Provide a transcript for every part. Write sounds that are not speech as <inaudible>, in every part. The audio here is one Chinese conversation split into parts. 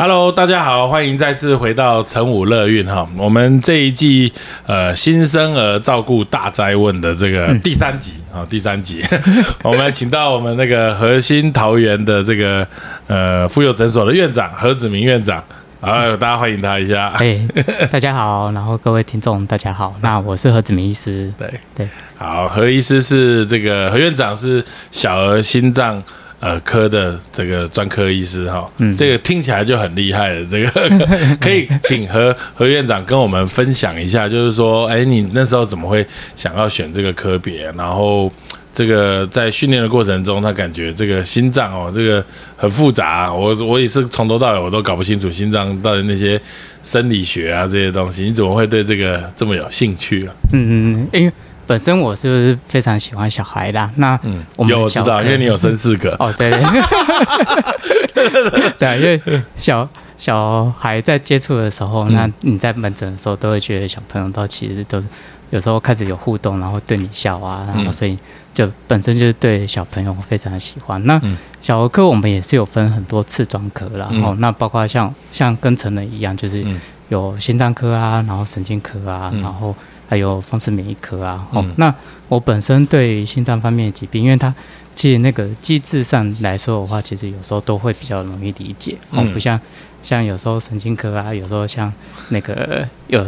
Hello，大家好，欢迎再次回到晨武乐运哈。我们这一季呃新生儿照顾大灾问的这个第三集啊，第三集，<laughs> 我们请到我们那个核心桃园的这个呃妇幼诊所的院长何子明院长，啊，大家欢迎他一下。哎，大家好，然后各位听众大家好，<laughs> 那我是何子明医师。对对，好，何医师是这个何院长是小儿心脏。呃，科的这个专科医师哈，嗯，这个听起来就很厉害了。这个 <laughs> 可以请何何院长跟我们分享一下，就是说，哎，你那时候怎么会想要选这个科别？然后这个在训练的过程中，他感觉这个心脏哦，这个很复杂。我 <laughs> 我也是从头到尾我都搞不清楚心脏到底那些生理学啊这些东西，你怎么会对这个这么有兴趣啊？嗯嗯，因为。本身我是非常喜欢小孩的，那嗯，有我知道，因为你有生四个。哦，对，<laughs> 对，因为小小孩在接触的时候，那你在门诊的时候都会觉得小朋友都其实都是有时候开始有互动，然后对你笑啊，然后所以就本身就是对小朋友非常的喜欢。那小儿科我们也是有分很多次专科，然后那包括像像跟成人一样，就是有心脏科啊，然后神经科啊，然后。还有风湿免疫科啊，哦，那我本身对心脏方面的疾病，因为它其实那个机制上来说的话，其实有时候都会比较容易理解，哦，不像像有时候神经科啊，有时候像那个有。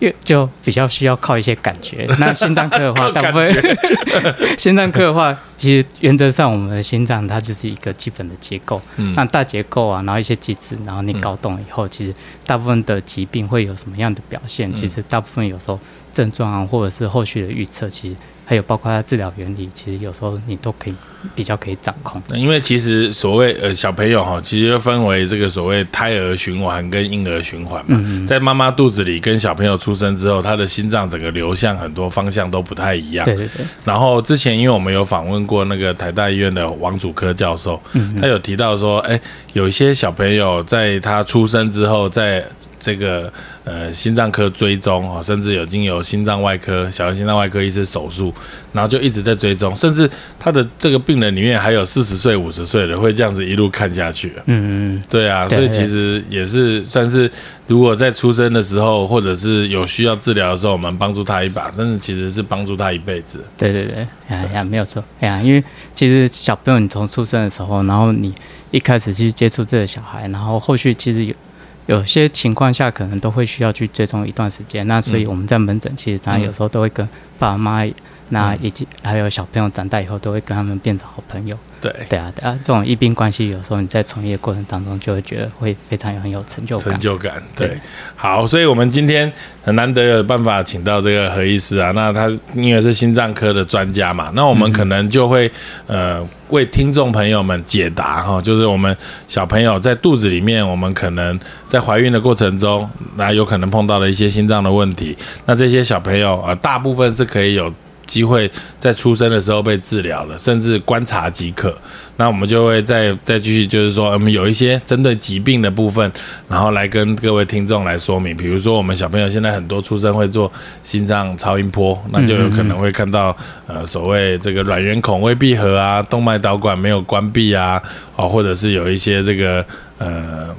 就就比较需要靠一些感觉。<laughs> 那心脏科的话，大部分 <laughs> 心脏科的话，其实原则上我们的心脏它就是一个基本的结构。嗯。那大结构啊，然后一些机制，然后你搞懂了以后，其实大部分的疾病会有什么样的表现？其实大部分有时候症状啊，或者是后续的预测，其实。还有包括它治疗原理，其实有时候你都可以比较可以掌控。因为其实所谓呃小朋友哈，其实分为这个所谓胎儿循环跟婴儿循环嘛。在妈妈肚子里跟小朋友出生之后，他的心脏整个流向很多方向都不太一样。对对对。然后之前因为我们有访问过那个台大医院的王祖科教授，嗯他有提到说，哎，有一些小朋友在他出生之后，在这个呃心脏科追踪哦，甚至有经由心脏外科小儿心脏外科医师手术，然后就一直在追踪，甚至他的这个病人里面还有四十岁、五十岁的会这样子一路看下去。嗯嗯，对啊，所以其实也是算是，如果在出生的时候或者是有需要治疗的时候，我们帮助他一把，甚至其实是帮助他一辈子。对对对，哎呀，没有错，哎呀，因为其实小朋友你从出生的时候，然后你一开始去接触这个小孩，然后后续其实有。有些情况下可能都会需要去追踪一段时间，那所以我们在门诊其实常常有时候都会跟爸妈，那以及还有小朋友长大以后都会跟他们变成好朋友。对对啊对啊，这种医病关系有时候你在从业过程当中就会觉得会非常有很有成就感。成就感对。好，所以我们今天很难得有办法请到这个何医师啊，那他因为是心脏科的专家嘛，那我们可能就会呃为听众朋友们解答哈，就是我们小朋友在肚子里面，我们可能在怀孕的过程中，那有可能碰到了一些心脏的问题，那这些小朋友啊，大部分是可以有。机会在出生的时候被治疗了，甚至观察即可。那我们就会再再继续，就是说，我们有一些针对疾病的部分，然后来跟各位听众来说明。比如说，我们小朋友现在很多出生会做心脏超音波，那就有可能会看到呃所谓这个卵圆孔未闭合啊，动脉导管没有关闭啊，哦，或者是有一些这个呃。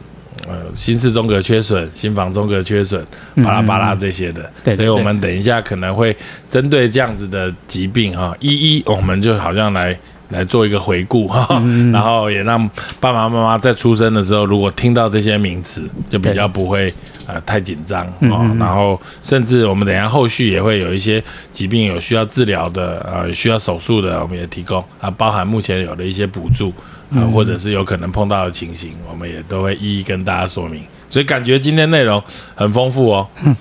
呃，心室中隔缺损、心房中隔缺损、巴拉巴拉这些的，所以我们等一下可能会针对这样子的疾病哈，一一我们就好像来来做一个回顾哈，然后也让爸爸妈妈在出生的时候，如果听到这些名词，就比较不会呃太紧张哦，然后甚至我们等下后续也会有一些疾病有需要治疗的呃需要手术的，我们也提供啊，包含目前有的一些补助。啊，或者是有可能碰到的情形，我们也都会一一跟大家说明。所以感觉今天内容很丰富哦。<laughs>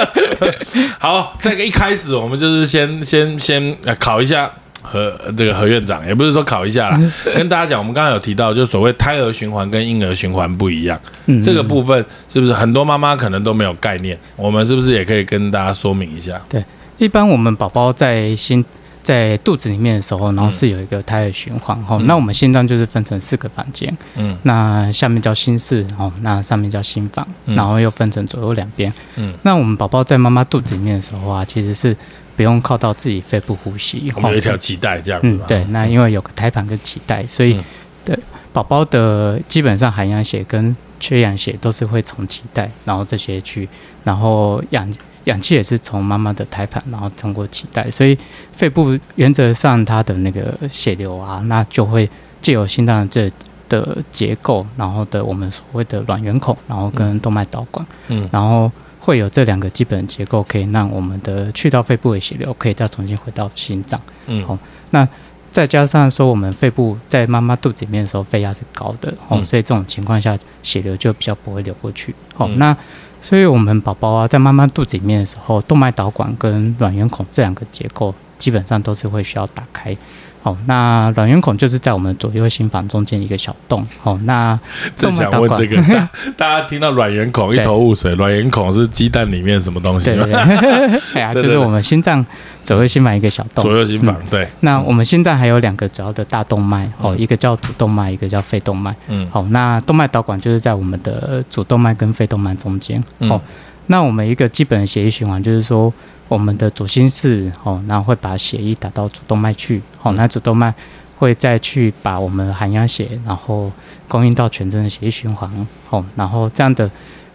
<laughs> 好，这个一开始我们就是先先先考一下何这个何院长，也不是说考一下啦，跟大家讲，我们刚刚有提到，就所谓胎儿循环跟婴儿循环不一样，这个部分是不是很多妈妈可能都没有概念？我们是不是也可以跟大家说明一下？对，一般我们宝宝在心。在肚子里面的时候，然后是有一个胎儿循环哈。那我们心脏就是分成四个房间，嗯，那下面叫心室哦，那上面叫心房，然后又分成左右两边，嗯。那我们宝宝在妈妈肚子里面的时候啊，其实是不用靠到自己肺部呼吸，我们有一条脐带这样子。嗯，对。那因为有个胎盘跟脐带，所以对宝宝的基本上含氧血跟缺氧血都是会从脐带，然后这些去，然后氧氧气也是从妈妈的胎盘，然后通过脐带，所以肺部原则上它的那个血流啊，那就会借由心脏这的结构，然后的我们所谓的卵圆孔，然后跟动脉导管，嗯然后会有这两个基本结构，可以让我们的去到肺部的血流可以再重新回到心脏。嗯好那再加上说，我们肺部在妈妈肚子里面的时候，肺压是高的哦，嗯所以这种情况下，血流就比较不会流过去。好，嗯那所以我们宝宝啊，在妈妈肚子里面的时候，动脉导管跟卵圆孔这两个结构基本上都是会需要打开。好，那卵圆孔就是在我们左右心房中间一个小洞。好，那正想问这个，大大家听到卵圆孔一头雾水，卵圆孔是 <laughs> 鸡蛋里面什么东西吗？对对对，哎呀，<laughs> 就是我们心脏左右心房一个小洞。左右心房，对，那我们现在还有两个主要的大动脉，哦，一个叫主动脉，一个叫肺动脉。嗯好，那动脉导管就是在我们的主动脉跟肺动脉中间。嗯哦，那我们一个基本的血液循环就是说，我们的主心室哦，然后会把血液打到主动脉去。哦，嗯那主动脉会再去把我们的含氧血，然后供应到全身的血液循环。哦，然后这样的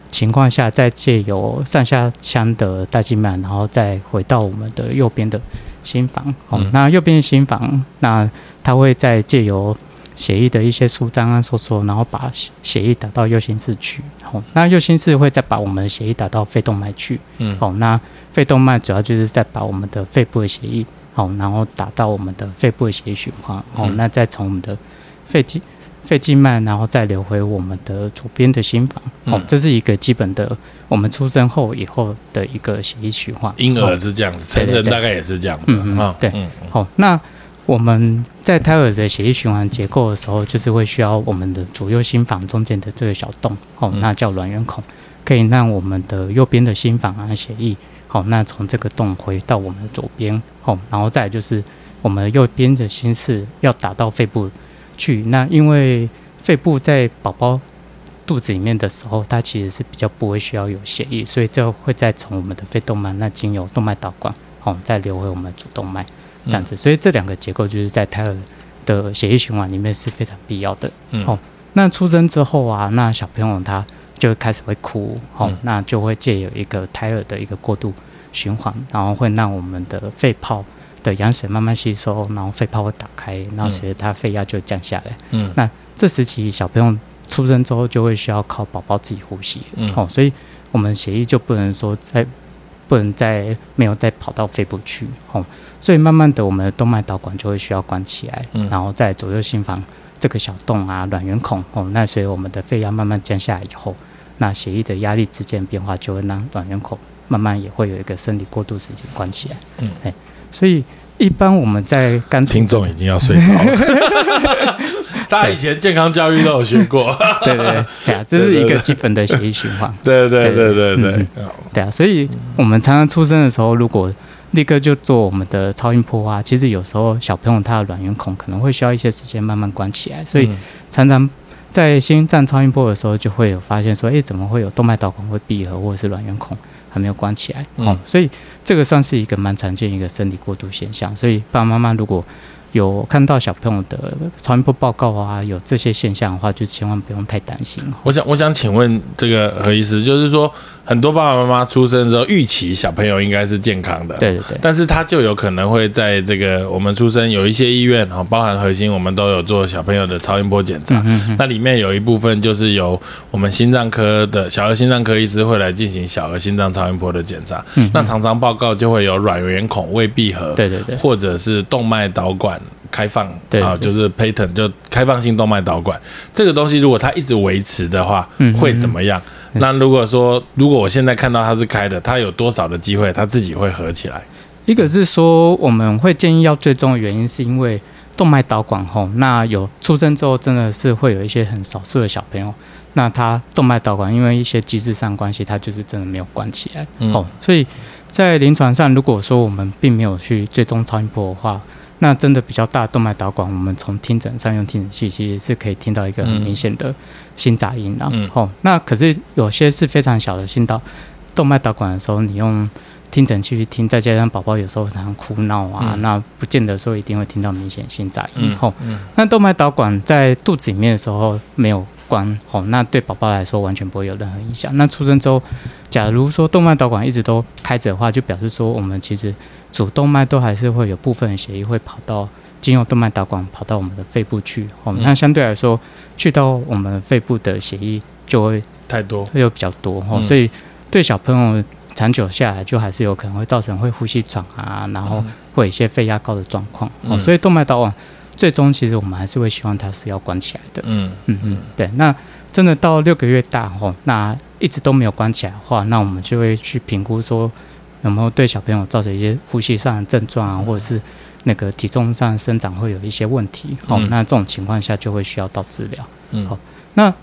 情况下，再借由上下腔的大静脉，然后再回到我们的右边的心房。哦，嗯那右边的心房，那它会再借由血液的一些舒张啊、收缩，然后把血血液打到右心室去。哦，那右心室会再把我们的血液打到肺动脉去。嗯哦，那肺动脉主要就是在把我们的肺部的血液，哦，然后打到我们的肺部的血液循环。哦，嗯那再从我们的肺静肺静脉，然后再流回我们的左边的心房。哦嗯，这是一个基本的我们出生后以后的一个血液循环。婴儿哦是这样子，成人大概也是这样子嗯嗯啊。对嗯好，那我们在胎儿的血液循环结构的时候，就是会需要我们的左右心房中间的这个小洞，哦，嗯那叫卵圆孔，可以让我们的右边的心房啊血液，好，那从这个洞回到我们的左边，好，然后再就是我们右边的心室要打到肺部去，那因为肺部在宝宝肚子里面的时候，它其实是比较不会需要有血液，所以这会再从我们的肺动脉，那经由动脉导管，好，再流回我们主动脉。这样子，所以这两个结构就是在胎儿的血液循环里面是非常必要的。嗯哦那出生之后啊，那小朋友他就会开始会哭，哦，嗯那就会借有一个胎儿的一个过度循环，然后会让我们的肺泡的羊水慢慢吸收，然后肺泡会打开，然后随着它肺压就降下来。嗯。那这时期小朋友出生之后就会需要靠宝宝自己呼吸，嗯。哦，所以我们血液就不能说再不能再没有再跑到肺部去，哦，所以慢慢的我们的动脉导管就会需要关起来，嗯。然后在左右心房这个小洞啊卵圆孔，哦，那所以我们的肺压慢慢降下来以后，那血液的压力之间的变化就会让卵圆孔慢慢也会有一个生理过渡时间关起来，嗯，哎，所以一般我们在肝听众已经要睡着了。<laughs> 大家以前健康教育都有学过。对对对，啊，这是一个基本的血液循环。对对对对对嗯对。对啊，所以我们常常出生的时候，如果立刻就做我们的超音波啊，其实有时候小朋友他的卵圆孔可能会需要一些时间慢慢关起来，所以嗯常常在心脏超音波的时候就会有发现说，哎，怎么会有动脉导管会闭合，或者是卵圆孔还没有关起来？嗯哦，所以这个算是一个蛮常见一个生理过度现象。所以爸爸妈妈如果有看到小朋友的超音波报告啊，有这些现象的话，就千万不用太担心。我想，我想请问这个何医师，就是说，很多爸爸妈妈出生之后预期小朋友应该是健康的，对对对，但是他就有可能会在这个我们出生有一些医院哈，包含核心，我们都有做小朋友的超音波检查。嗯嗯那里面有一部分就是由我们心脏科的小儿心脏科医师会来进行小儿心脏超音波的检查。嗯那常常报告就会有卵圆孔未闭合，对对对或者是动脉导管开放，啊，对。对就是 patent 就开放性动脉导管。这个东西，如果它一直维持的话，嗯会怎么样？那如果说，如果我现在看到它是开的，它有多少的机会它自己会合起来？一个是说我们会建议要追踪的原因，是因为动脉导管后，那有出生之后真的是会有一些很少数的小朋友，那他动脉导管因为一些机制上关系，他就是真的没有关起来、嗯哦，所以在临床上，如果说我们并没有去追踪超音波的话，那真的比较大的动脉导管，我们从听诊上用听诊器，其实是可以听到一个很明显的心杂音啊。嗯哦，那可是有些是非常小的心导动脉导管的时候，你用听诊器去听，再加上宝宝有时候常常哭闹啊，嗯那不见得说一定会听到明显心杂音。嗯吼、嗯那动脉导管在肚子里面的时候没有关，吼，那对宝宝来说完全不会有任何影响。那出生之后，假如说动脉导管一直都开着的话，就表示说我们其实主动脉都还是会有部分的血液会跑到经由动脉导管跑到我们的肺部去，哦，那相对来说去到我们肺部的血液就会太多，会有比较多，哦，所以对小朋友长久下来就还是有可能会造成会呼吸喘啊，然后会有一些肺压高的状况，哦，所以动脉导管。最终，其实我们还是会希望它是要关起来的。嗯嗯嗯，对。那真的到六个月大吼，那一直都没有关起来的话，那我们就会去评估说有没有对小朋友造成一些呼吸上的症状啊，或者是那个体重上生长会有一些问题。好，那这种情况下就会需要到治疗。嗯，好。那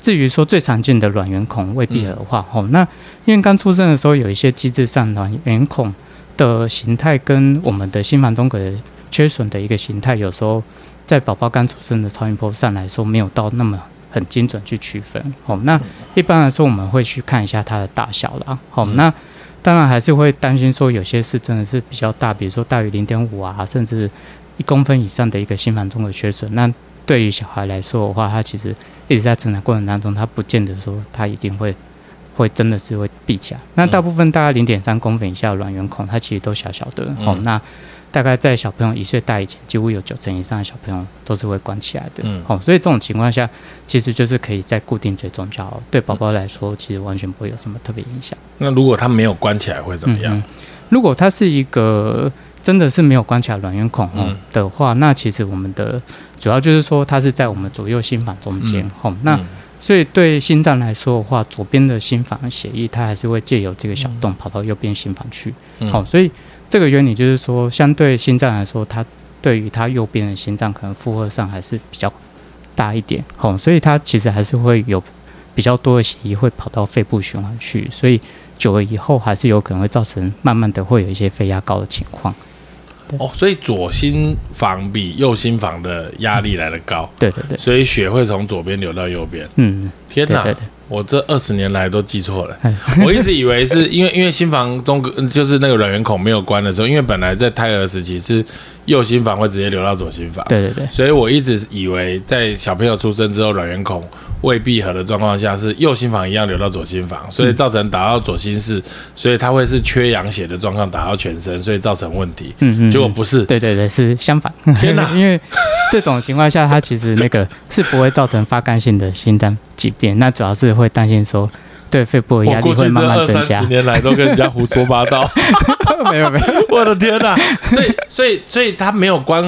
至于说最常见的卵圆孔未闭合的话，吼，那因为刚出生的时候有一些机制上卵圆孔的形态跟我们的心房中隔。缺损的一个形态，有时候在宝宝刚出生的超音波上来说，没有到那么很精准去区分。好，那一般来说，我们会去看一下它的大小了。好，那当然还是会担心说，有些是真的是比较大，比如说大于零点五啊，甚至一公分以上的一个心房中的缺损。那对于小孩来说的话，他其实一直在成长过程当中，他不见得说他一定会会真的是会闭起来。那大部分大概零点三公分以下的卵圆孔，它其实都小小的。哦，那。大概在小朋友一岁大以前，几乎有九成以上的小朋友都是会关起来的。嗯，好，所以这种情况下，其实就是可以在固定追踪就好。对宝宝来说，其实完全不会有什么特别影响。那如果他没有关起来会怎么样？如果他是一个真的是没有关起来卵圆孔的话，那其实我们的主要就是说，它是在我们左右心房中间。哦，那所以对心脏来说的话，左边的心房血液它还是会借由这个小洞跑到右边心房去。好，所以。这个原理就是说，相对心脏来说，它对于它右边的心脏可能负荷上还是比较大一点，吼，所以它其实还是会有比较多的血液会跑到肺部循环去，所以久了以后还是有可能会造成慢慢的会有一些肺压高的情况。哦，所以左心房比右心房的压力来的高，对对对，所以血会从左边流到右边。嗯，天哪！我这二十年来都记错了，<laughs> 我一直以为是因为因为心房中就是那个卵圆孔没有关的时候，因为本来在胎儿时期是右心房会直接流到左心房，对对对，所以我一直以为在小朋友出生之后卵圆孔未闭合的状况下是右心房一样流到左心房，所以造成打到左心室，所以它会是缺氧血的状况打到全身，所以造成问题。嗯嗯，结果不是，对对对，是相反。天哪，<laughs> 因为这种情况下它其实那个是不会造成发干性的心脏。疾病，那主要是会担心说，对肺部的压力会慢慢增加。十年来都跟人家胡说八道，<laughs> 没有没有，我的天哪！所以所以所以他没有关，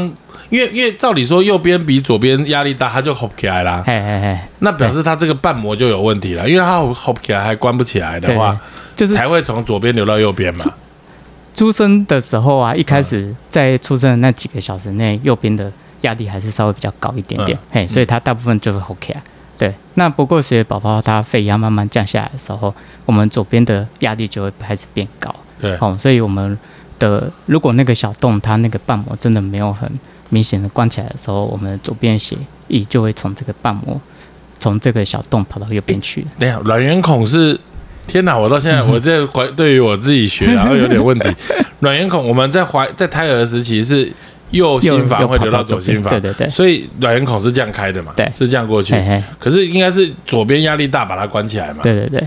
因为因为照理说右边比左边压力大，他就 hold 起来啦。嘿嘿嘿，那表示他这个瓣膜就有问题了，因为他 hold 起来还关不起来的话，就是才会从左边流到右边嘛。出生的时候啊，一开始在出生的那几个小时内，右边的压力还是稍微比较高一点点，嘿，所以他大部分就是 hold 起来。对，那不过随着宝宝他肺压慢慢降下来的时候，我们左边的压力就会开始变高。对，哦，所以我们的如果那个小洞它那个瓣膜真的没有很明显的关起来的时候，我们左边血液就会从这个瓣膜从这个小洞跑到右边去。对呀，卵圆孔是天哪！我到现在我在怀对于我自己学然后有点问题。<laughs> 卵圆孔我们在怀在胎儿时期是。右心房会流到左心房，对对对，所以卵圆孔是这样开的嘛？对，是这样过去。可是应该是左边压力大，把它关起来嘛？对对对。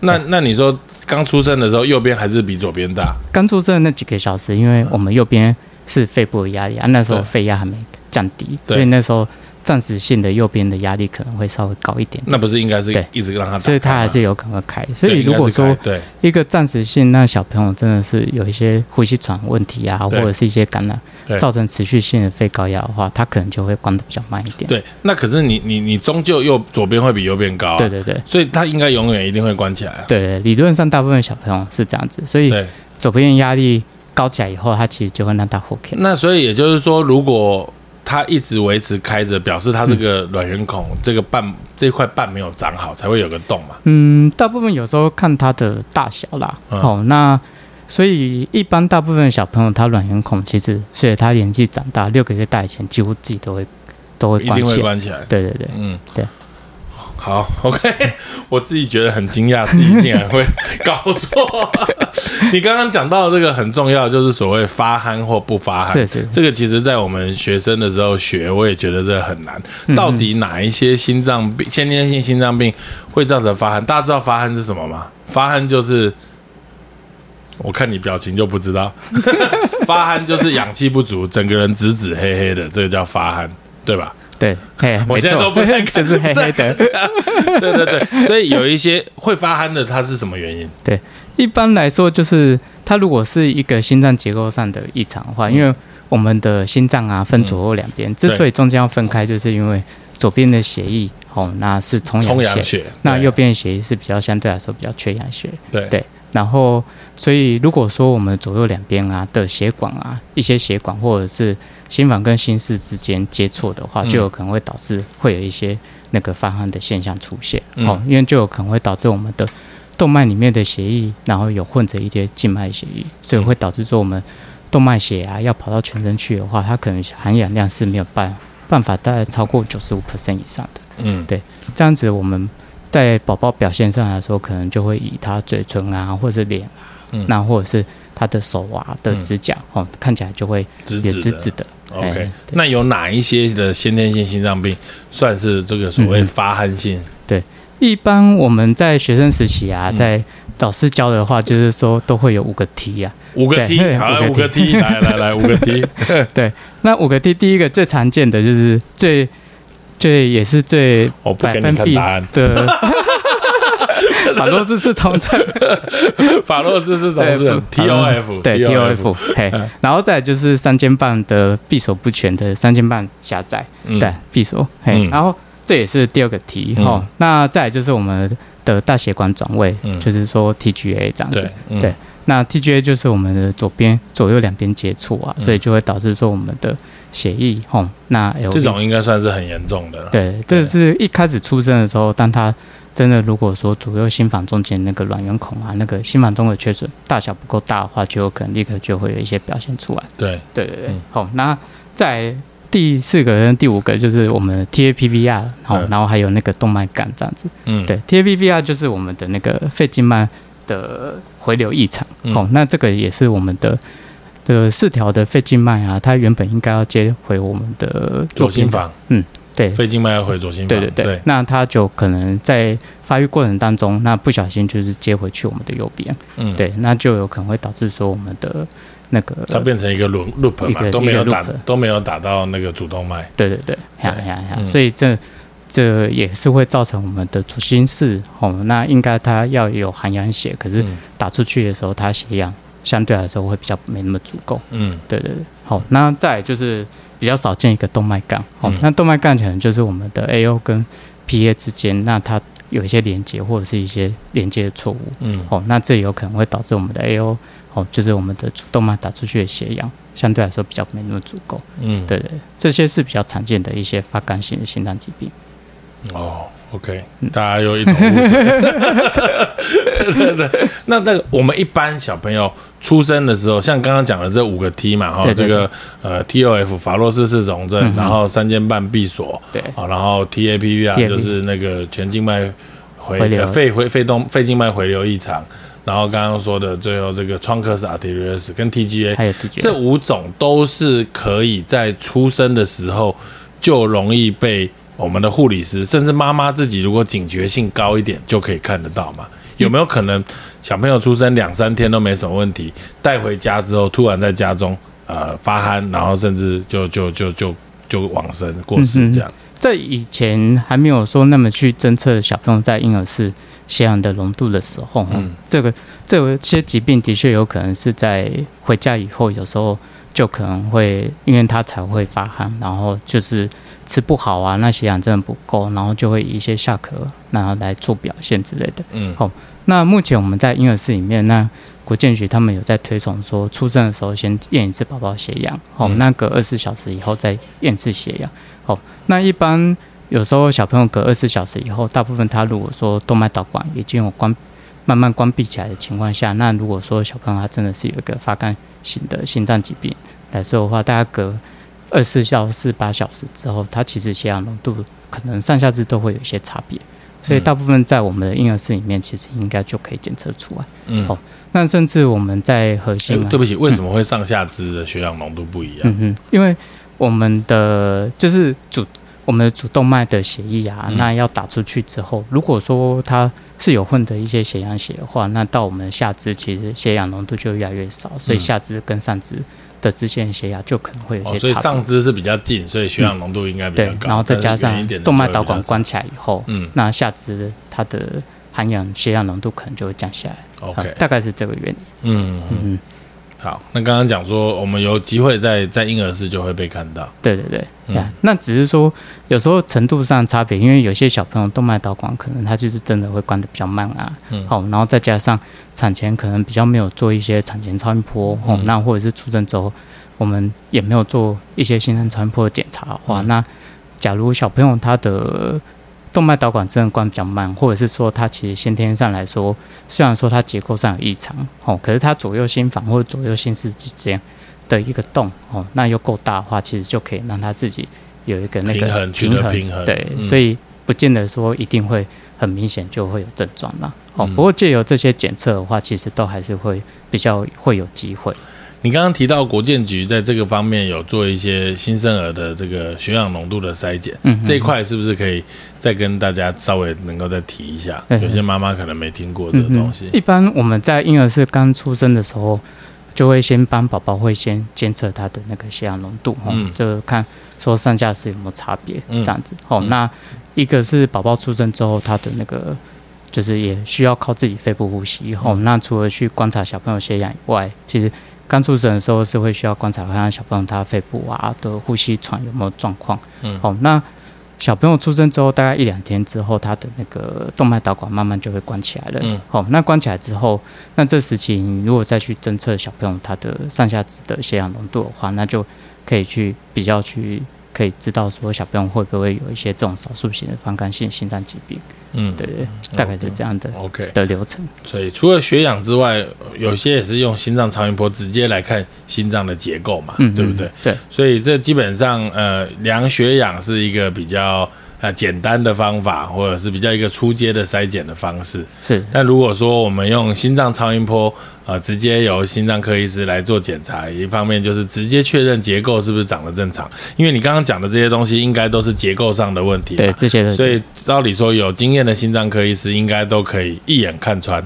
那那你说刚出生的时候，右边还是比左边大？刚出生的那几个小时，因为我们右边是肺部的压力啊，那时候肺压还没降低，所以那时候。暂时性的右边的压力可能会稍微高一点，那不是应该是一直让他，所以他还是有可能开。所以如果说对。一个暂时性，那小朋友真的是有一些呼吸喘问题啊，或者是一些感染，造成持续性的肺高压的话，他可能就会关的比较慢一点。对，那可是你你你终究右左边会比右边高，对对对，所以他应该永远一定会关起来。对，理论上大部分小朋友是这样子，所以左边压力高起来以后，它其实就会让他呼吸。那所以也就是说，如果它一直维持开着，表示它这个卵圆孔这个瓣这块瓣没有长好，才会有个洞嘛。嗯，大部分有时候看它的大小啦。好，那所以一般大部分小朋友，他卵圆孔其实随着他年纪长大，六个月大以前，几乎自己都会都会一定会关起来。对对对，嗯，对。好，OK，<laughs> 我自己觉得很惊讶，<laughs> 自己竟然会搞错。<laughs> 你刚刚讲到这个很重要，就是所谓发汗或不发汗。是是这个其实在我们学生的时候学，我也觉得这很难。到底哪一些心脏病、先天性心脏病会造成发汗？大家知道发汗是什么吗？发汗就是，我看你表情就不知道。发汗就是氧气不足，整个人紫紫黑黑的，这个叫发汗，对吧？对，嘿，<laughs> 我现在都不太敢 <laughs> 就是黑黑的。<laughs> 对对对，所以有一些会发汗的，它是什么原因？对，一般来说就是它如果是一个心脏结构上的异常的话，因为我们的心脏啊分左右两边，之所以中间要分开，就是因为左边的血液哦，那是充氧血，充氧血，那右边的血液是比较相对来说比较缺氧血。对对然后，所以如果说我们左右两边啊的血管啊，一些血管或者是心房跟心室之间接触的话，嗯就有可能会导致会有一些那个发汗的现象出现。嗯哦，因为就有可能会导致我们的动脉里面的血液，然后有混着一些静脉血液，所以会导致说我们动脉血啊要跑到全身去的话，它可能含氧量是没有办办法大概超过九十五 percent 以上的。嗯对这样子我们在宝宝表现上来说，可能就会以他嘴唇啊，或者是脸啊，嗯。那或者是他的手啊的指甲、哦，看起来就会也直直的。直直的。OK，那有哪一些的先天性心脏病算是这个所谓嗯发汗性？对。一般我们在学生时期啊，嗯。在老师教的话，就是说都会有五个 T 啊。五个 T，五个 T，来来来，五个 T，<laughs> 对。那五个 T 第一个最常见的就是最最也是最百分比。的。<laughs> 法洛斯是从这 <laughs> 法洛斯是总对是 T O F，对 T O F 嘿。嗯，然后再来就是三尖瓣的闭锁不全的三尖瓣狭窄，嗯。对闭锁，嘿。嗯，然后这也是第二个题嗯。哦。那再来就是我们的大血管转位嗯，就是说 T G A 这样子对。那 T G A 就是我们的左边左右两边接触啊，嗯。所以就会导致说我们的血液吼，那这种应该算是很严重的了。对，这是一开始出生的时候，当他真的如果说左右心房中间那个卵圆孔啊，那个心房中的缺损大小不够大的话，就有可能立刻就会有一些表现出来。对，对对对嗯，好、那在第四个跟第五个就是我们的 TAPVR，好、嗯然后还有那个动脉干这样子。嗯，对，TAPVR 就是我们的那个肺静脉的回流异常。嗯好、那这个也是我们的。的四条的肺静脉啊，它原本应该要接回我们的左心房，嗯，对，肺静脉要回左心房。对对对，对，那它就可能在发育过程当中，那不小心就是接回去我们的右边，嗯，对，那就有可能会导致说我们的那个，它变成一个 loop loop 嘛，一个一个都没有打都没有打到那个主动脉。对对对，呀对呀呀，嗯。所以这这也是会造成我们的主心室哦，那应该它要有含氧血，可是嗯。打出去的时候，它血氧相对来说会比较没那么足够。嗯。对对对，好，那再来就是比较少见一个动脉杠，好，嗯。那动脉杠可能就是我们的 AO 跟 PA 之间，那它有一些连接或者是一些连接的错误，嗯。好，那这有可能会导致我们的 AO，哦，就是我们的主动脉打出去的血氧相对来说比较没那么足够，嗯，对对，对这些是比较常见的一些发肝性的心脏疾病。哦，OK，大嗯家又一头雾水。<laughs> 对对对，那那个我们一般小朋友出生的时候，像刚刚讲的这五个 T 嘛，哈，这个呃 TOF 法洛氏氏种症，然后三尖瓣闭锁，对。好，然后 TAPV 啊就是那个全静脉回肺回肺动肺静脉回流异常，然后刚刚说的最后这个 truncus arteriosus 跟 TGA 还有 TG，这五种都是可以在出生的时候就容易被我们的护理师，甚至妈妈自己，如果警觉性高一点，就可以看得到嘛？有没有可能小朋友出生两三天都没什么问题，带回家之后突然在家中呃发憨，然后甚至就就就就就往生过世这样？在以前还没有说那么去侦测小朋友在婴儿室血氧的浓度的时候，嗯这个这些疾病的确有可能是在回家以后，有时候就可能会因为他才会发汗，然后就是吃不好啊，那血氧真的不够，然后就会一些下咳，然后来做表现之类的。嗯好那目前我们在婴儿室里面，那国健局他们有在推崇说，出生的时候先验一次宝宝血氧，好、嗯那隔二十四小时以后再验一次血氧，好、那一般有时候小朋友隔二十四小时以后，大部分他如果说动脉导管已经有关慢慢关闭起来的情况下，那如果说小朋友他真的是有一个发肝型的心脏疾病来说的话，大概隔二十四到四十八小时之后，它其实血氧浓度可能上下肢都会有一些差别。所以大部分在我们的婴儿室里面，其实应该就可以检测出来。嗯哦，那甚至我们在核哎心、啊，对不起，为什么会上下肢的血氧浓度不一样？嗯哼，因为我们的就是主我们的主动脉的血液啊，嗯那要打出去之后，如果说它是有混的一些血氧血的话，那到我们的下肢其实血氧浓度就越来越少，所以嗯下肢跟上肢的之间血压就可能会有哦，所以一些差别。上肢是比较近，所以血氧浓度应该比较对，高。然后再加上动脉导管关起来以后，嗯那下肢它的含氧血氧浓度可能就会降下来。，OK，呃大概是这个原理。嗯嗯，嗯，好。那刚刚讲说，我们有机会在在婴儿室就会被看到。对对对，那只是说有时候程度上差别，因为有些小朋友动脉导管可能他就是真的会关的比较慢啊，嗯好，然后再加上产前可能比较没有做一些产前超音波，哦，嗯那或者是出生之后我们也没有做一些新生超音波的检查的话，嗯那假如小朋友他的动脉导管真的关比较慢，或者是说它其实先天上来说，虽然说它结构上有异常，哦，可是它左右心房或者左右心室之间的一个洞，哦，那又够大的话，其实就可以让它自己有一个那个平衡平衡对，嗯所以不见得说一定会很明显就会有症状啦。哦，嗯不过借由这些检测的话，其实都还是会比较会有机会。你刚刚提到国建局在这个方面有做一些新生儿的这个血氧浓度的筛检，嗯，这一块是不是可以再跟大家稍微能够再提一下？嗯有些妈妈可能没听过这个东西。一般我们在婴儿是刚出生的时候，就会先帮宝宝会先监测他的那个血氧浓度，哦，嗯就看说上下是有没有差别，嗯这样子。哦，嗯那一个是宝宝出生之后，他的那个就是也需要靠自己肺部呼吸。哦，嗯那除了去观察小朋友血氧以外，其实刚出生的时候是会需要观察看看小朋友他肺部啊的呼吸喘有没有状况。嗯好、那小朋友出生之后，大概一两天之后，他的那个动脉导管慢慢就会关起来了。嗯好、那关起来之后，那这时期你如果再去侦测小朋友他的上下肢的血氧浓度的话，那就可以去比较去可以知道说小朋友会不会有一些这种少数型的放肝性心脏疾病。嗯，对对，大概是这样的 OK。的流程。所以除了血氧之外，有些也是用心脏超音波直接来看心脏的结构嘛，嗯，对不对嗯？？对，所以这基本上呃量血氧是一个比较呃简单的方法，或者是比较一个初阶的筛检的方式。是，但如果说我们用心脏超音波，呃，直接由心脏科医师来做检查，一方面就是直接确认结构是不是长得正常，因为你刚刚讲的这些东西应该都是结构上的问题，对这些的，所以照理说有经验的心脏科医师应该都可以一眼看穿，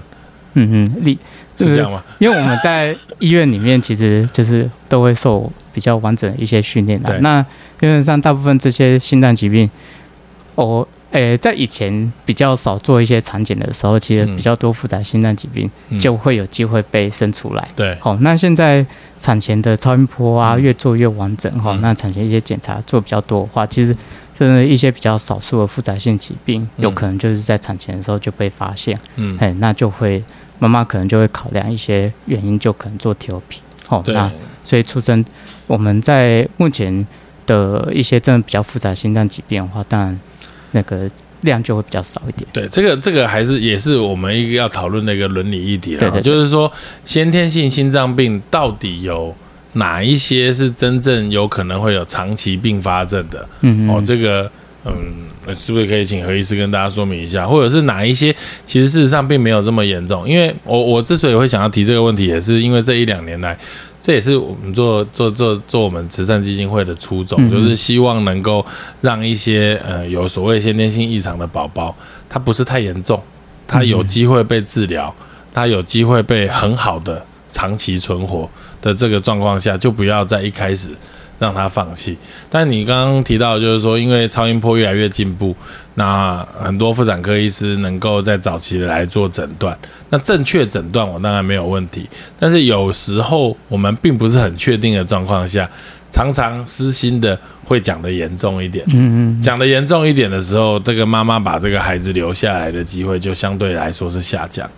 嗯嗯，你是这样吗？因为我们在医院里面其实就是都会受比较完整的一些训练的。那基本上大部分这些心脏疾病，我诶、在以前比较少做一些产检的时候，其实嗯。比较多复杂心脏疾病嗯。就会有机会被生出来。对，好，那现在产前的超音波啊，嗯。越做越完整哈、嗯。那产前一些检查做比较多的话，其实真的一些比较少数的复杂性疾病，嗯。有可能就是在产前的时候就被发现。嗯，哎，那就会妈妈可能就会考量一些原因，就可能做 TOP。哦，对，那所以出生我们在目前的一些真的比较复杂心脏疾病的话，当然那个量就会比较少一点。对，这个这个还是也是我们一个要讨论的一个伦理议题了，就是说先天性心脏病到底有哪一些是真正有可能会有长期并发症的？嗯嗯，哦，这个嗯，是不是可以请何医师跟大家说明一下，或者是哪一些其实事实上并没有这么严重？因为我我之所以会想要提这个问题，也是因为这一两年来，这也是我们做做做做我们慈善基金会的初衷，就是希望能够让一些呃有所谓先天性异常的宝宝，他不是太严重，他有机会被治疗，他有机会被很好的长期存活的这个状况下，就不要在一开始让他放弃。但你刚刚提到，就是说，因为超音波越来越进步，那很多妇产科医师能够在早期来做诊断。那正确诊断我当然没有问题，但是有时候我们并不是很确定的状况下，常常私心的会讲的严重一点。嗯嗯讲的严重一点的时候，这个妈妈把这个孩子留下来的机会就相对来说是下降，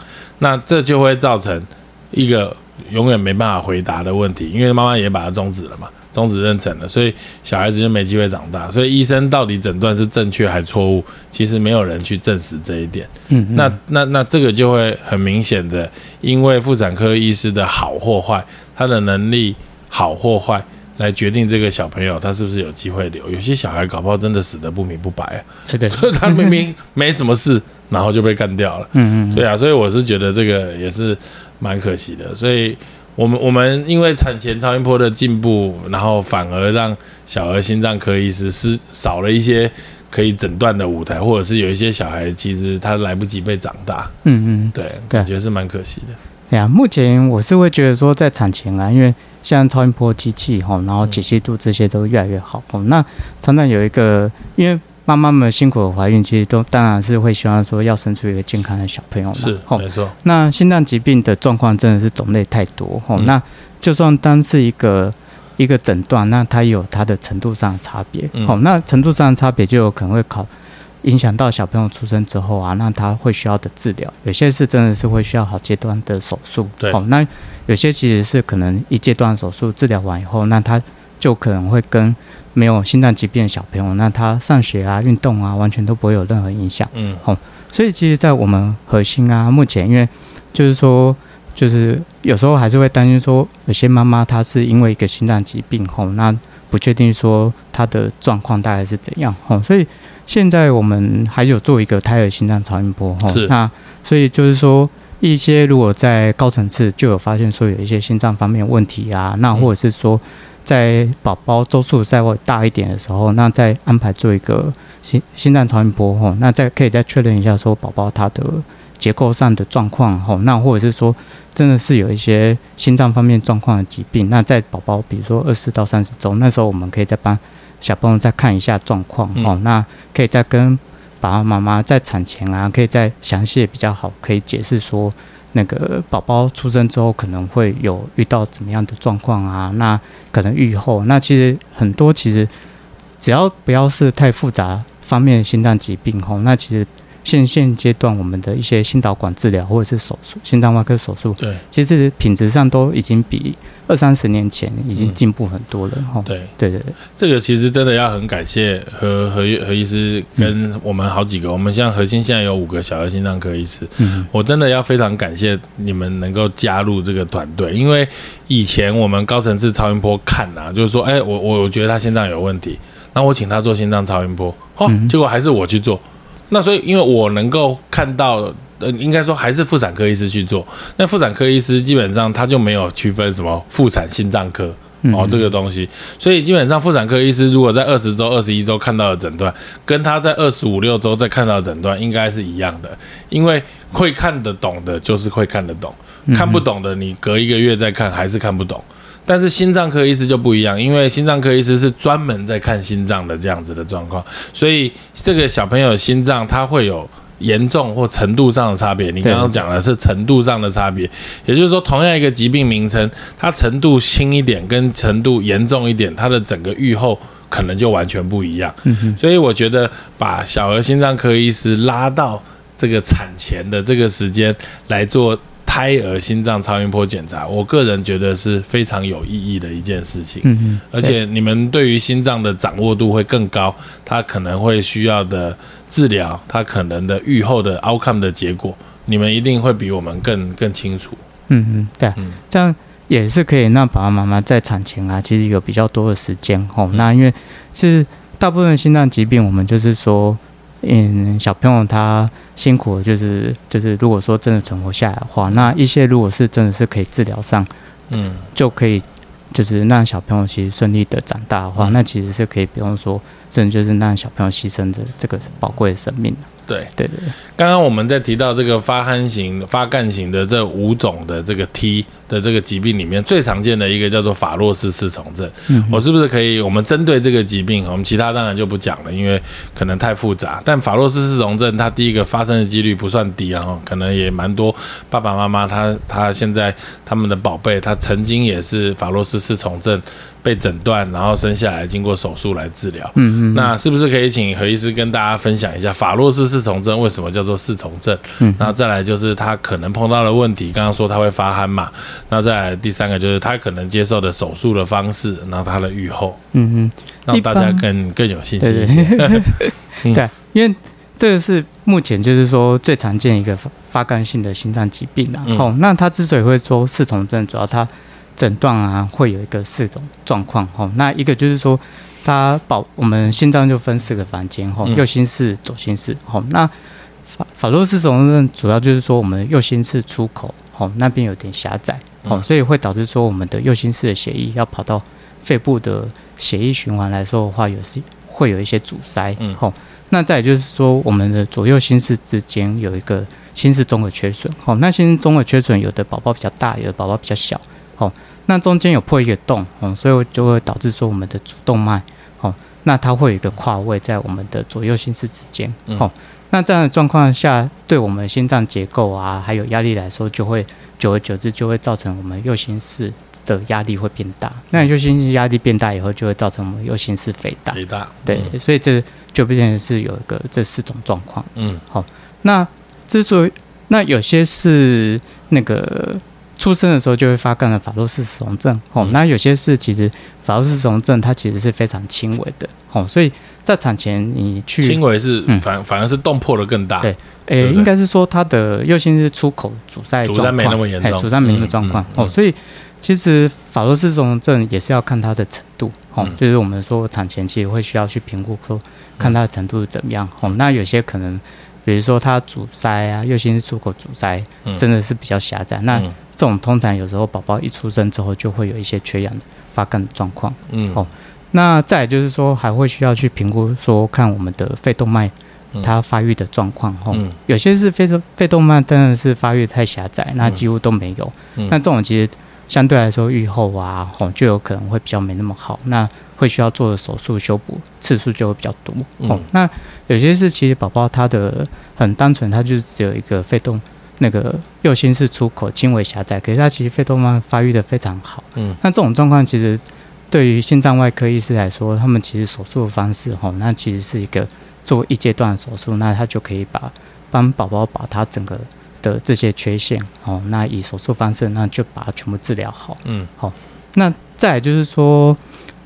那这就会造成一个永远没办法回答的问题，因为妈妈也把它终止了嘛，终止妊娠了，所以小孩子就没机会长大。所以医生到底诊断是正确还错误，其实没有人去证实这一点。嗯嗯，那那那这个就会很明显的，因为妇产科医师的好或坏，他的能力好或坏，来决定这个小朋友他是不是有机会留。有些小孩搞不好真的死得不明不白啊，对对，<laughs> 他明明没什么事，然后就被干掉了。嗯嗯，对啊，所以我是觉得这个也是蛮可惜的。所以我们我们因为产前超音波的进步，然后反而让小儿心脏科医师是少了一些可以诊断的舞台，或者是有一些小孩其实他来不及被长大。嗯嗯，对，感觉是蛮可惜的。对啊，目前我是会觉得说，在产前啊，因为像超音波机器哈，然后解析度这些都越来越好哦。那常常有一个，因为妈妈们辛苦的怀孕，其实都当然是会希望说要生出一个健康的小朋友嘛。是，没错。那心脏疾病的状况真的是种类太多吼、嗯那就算单是一个一个诊断，那它也有它的程度上的差别。嗯好、那程度上的差别就有可能会考影响到小朋友出生之后啊，那他会需要的治疗，有些是真的是会需要好阶段的手术。对好、那有些其实是可能一阶段手术治疗完以后，那他就可能会跟没有心脏疾病的小朋友，那他上学啊、运动啊，完全都不会有任何影响。嗯好所以其实，在我们核心啊，目前因为就是说，就是有时候还是会担心说，有些妈妈她是因为一个心脏疾病吼，那不确定说她的状况大概是怎样吼，所以现在我们还有做一个胎儿心脏超音波吼是，那所以就是说。一些如果在高层次就有发现说有一些心脏方面问题啊，那或者是说在宝宝周数稍微大一点的时候，那再安排做一个心心脏超音波吼，那再可以再确认一下说宝宝他的结构上的状况吼，那或者是说真的是有一些心脏方面状况的疾病，那在宝宝比如说二十到三十周，那时候我们可以再帮小朋友再看一下状况嗯。哦，那可以再跟爸爸妈妈在产前啊，可以再详细比较好，可以解释说那个宝宝出生之后可能会有遇到怎么样的状况啊，那可能愈后，那其实很多其实只要不要是太复杂方面的心脏疾病吼，那其实现现阶段我们的一些心导管治疗或者是手术、心脏外科手术，对。其实品质上都已经比二三十年前已经进步很多了哈。对，对对对，这个其实真的要很感谢何何何医师跟我们好几个，我们像核心现在有五个小儿心脏科医师，嗯。我真的要非常感谢你们能够加入这个团队，因为以前我们高层次超音波看啊，就是说，哎，我我我觉得他心脏有问题，那我请他做心脏超音波，哦，嗯。结果还是我去做，那所以因为我能够看到。呃，应该说还是妇产科医师去做。那妇产科医师基本上他就没有区分什么妇产心脏科，嗯哦，这个东西，所以基本上妇产科医师如果在二十周、二十一周看到的诊断，跟他在二十五六周再看到的诊断应该是一样的，因为会看得懂的就是会看得懂，看不懂的你隔一个月再看还是看不懂。但是心脏科医师就不一样，因为心脏科医师是专门在看心脏的这样子的状况，所以这个小朋友心脏他会有。严重或程度上的差别，你刚刚讲的是程度上的差别，也就是说，同样一个疾病名称，它程度轻一点跟程度严重一点，它的整个预后可能就完全不一样。所以我觉得把小儿心脏科医师拉到这个产前的这个时间来做胎儿心脏超音波检查，我个人觉得是非常有意义的一件事情。嗯嗯，而且你们对于心脏的掌握度会更高，它可能会需要的治疗，它可能的预后的 outcome 的结果，你们一定会比我们更更清楚。嗯嗯，对啊，嗯这样也是可以让爸爸妈妈在产前啊，其实有比较多的时间吼。嗯那因为是大部分心脏疾病，我们就是说，嗯，小朋友他辛苦的就是就是，如果说真的存活下来的话，那一些如果是真的是可以治疗上，嗯，就可以就是让小朋友其实顺利的长大的话，嗯。那其实是可以不用说，真的就是让小朋友牺牲着这个宝贵的生命的。对。对对对，刚刚我们在提到这个发汗型、发干型的这五种的这个 T 的这个疾病里面，最常见的一个叫做法洛斯氏重症。嗯我是不是可以？我们针对这个疾病，我们其他当然就不讲了，因为可能太复杂。但法洛斯氏重症，它第一个发生的几率不算低啊，可能也蛮多爸爸妈妈他他现在他们的宝贝，他曾经也是法洛斯氏重症被诊断，然后生下来，经过手术来治疗。嗯嗯，那是不是可以请何医师跟大家分享一下法洛斯四重症为什么叫做四重症？嗯然后再来就是他可能碰到的问题，刚刚说他会发鼾嘛，那再来第三个就是他可能接受的手术的方式，然后他的预后，嗯嗯。让大家更更有信心对一些。对嗯 <laughs> 对，因为这个是目前就是说最常见一个发发干性的心脏疾病啦。嗯哦，那他之所以会说四重症，主要他诊断啊，会有一个四种状况哈。那一个就是说，它保我们心脏就分四个房间哈，右心室、左心室吼。那法法洛氏综症主要就是说，我们右心室出口吼那边有点狭窄吼，所以会导致说我们的右心室的血液要跑到肺部的血液循环来说的话，有时会有一些阻塞吼。那再就是说，我们的左右心室之间有一个心室综合缺损好。那心室综合缺损，有的宝宝比较大，有的宝宝比较小哦。那中间有破一个洞哦，所以就会导致说我们的主动脉哦，那它会有一个跨位在我们的左右心室之间哦。那这样的状况下，对我们心脏结构啊，还有压力来说，就会久而久之就会造成我们右心室的压力会变大。那右心室压力变大以后，就会造成我们右心室肥大。肥大，对，所以这就变成是有一个这四种状况。嗯，好，那之所以那有些是那个。出生的时候就会发干了法洛氏氏症，哦，那有些是其实法洛氏氏症它其实是非常轻微的，哦，所以在产前你去轻微是反反而是洞破的更大，对，诶，应该是说它的右心室出口阻塞阻塞没那么严重，阻塞没那么状况，哦，所以其实法洛氏氏症也是要看它的程度，哦，就是我们说产前期会需要去评估说看它的程度是怎么样，哦，那有些可能。比如说它阻塞啊，右心室出口阻塞，真的是比较狭窄。那这种通常有时候宝宝一出生之后就会有一些缺氧发干的状况。嗯，哦，那再就是说还会需要去评估说看我们的肺动脉它发育的状况。哦，有些是肺动肺动脉真的是发育太狭窄，那几乎都没有。那这种其实。相对来说，愈后啊，吼就有可能会比较没那么好，那会需要做的手术修补次数就会比较多。哦，那有些是其实宝宝他的很单纯，他就只有一个肺动那个右心室出口轻微狭窄，可是他其实肺动脉发育的非常好。嗯，那这种状况其实对于心脏外科医师来说，他们其实手术的方式，哦，那其实是一个做一阶段手术，那他就可以把帮宝宝把他整个。的这些缺陷，哦，那以手术方式，那就把它全部治疗好。嗯，好，那再就是说，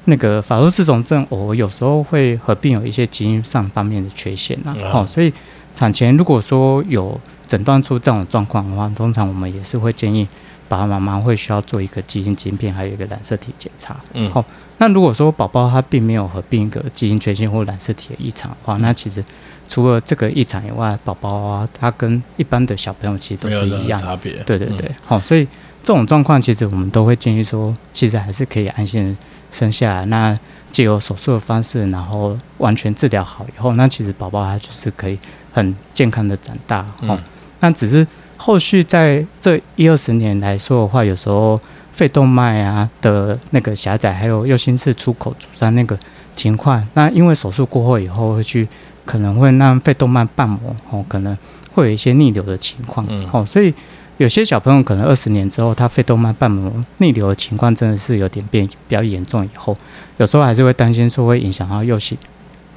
那个法洛氏种症，我有时候会合并有一些基因上方面的缺陷呐。好，所以产前如果说有诊断出这种状况的话，通常我们也是会建议爸爸妈妈会需要做一个基因晶片，还有一个染色体检查。嗯，好，那如果说宝宝他并没有合并一个基因缺陷或染色体的异常的话，那其实。除了这个异常以外，宝宝啊，他跟一般的小朋友其实都是一样差别。对对对，好，所以这种状况其实我们都会建议说，其实还是可以安心生下来。那借由手术的方式，然后完全治疗好以后，那其实宝宝他就是可以很健康的长大。哦，那只是后续在这一二十年来说的话，有时候肺动脉啊的那个狭窄，还有右心室出口阻塞那个情况，那因为手术过后以后会去。可能会让肺动脉瓣膜哦，可能会有一些逆流的情况哦，所以有些小朋友可能二十年之后，他肺动脉瓣膜逆流的情况真的是有点变比较严重，以后有时候还是会担心说会影响到右心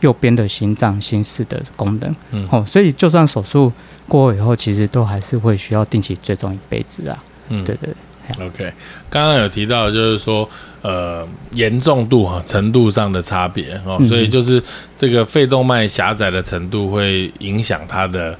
右边的心脏心室的功能，嗯，哦，所以就算手术过后以后，其实都还是会需要定期追踪一辈子啊，嗯，对对。OK，刚刚有提到就是说，呃，严重度哈程度上的差别哦，所以就是这个肺动脉狭窄的程度会影响它的。